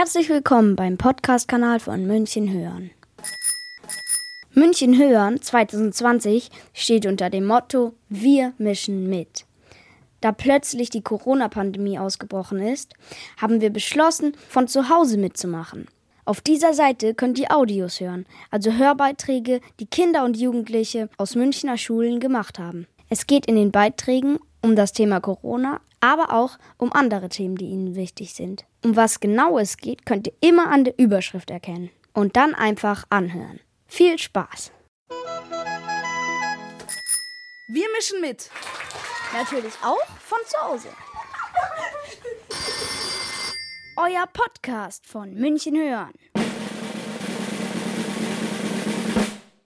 Herzlich willkommen beim Podcast-Kanal von München Hören. München Hören 2020 steht unter dem Motto Wir mischen mit. Da plötzlich die Corona-Pandemie ausgebrochen ist, haben wir beschlossen, von zu Hause mitzumachen. Auf dieser Seite könnt ihr Audios hören, also Hörbeiträge, die Kinder und Jugendliche aus Münchner Schulen gemacht haben. Es geht in den Beiträgen um das Thema Corona, aber auch um andere Themen, die Ihnen wichtig sind. Um was genau es geht, könnt ihr immer an der Überschrift erkennen. Und dann einfach anhören. Viel Spaß! Wir mischen mit. Natürlich auch von zu Hause. Euer Podcast von München hören.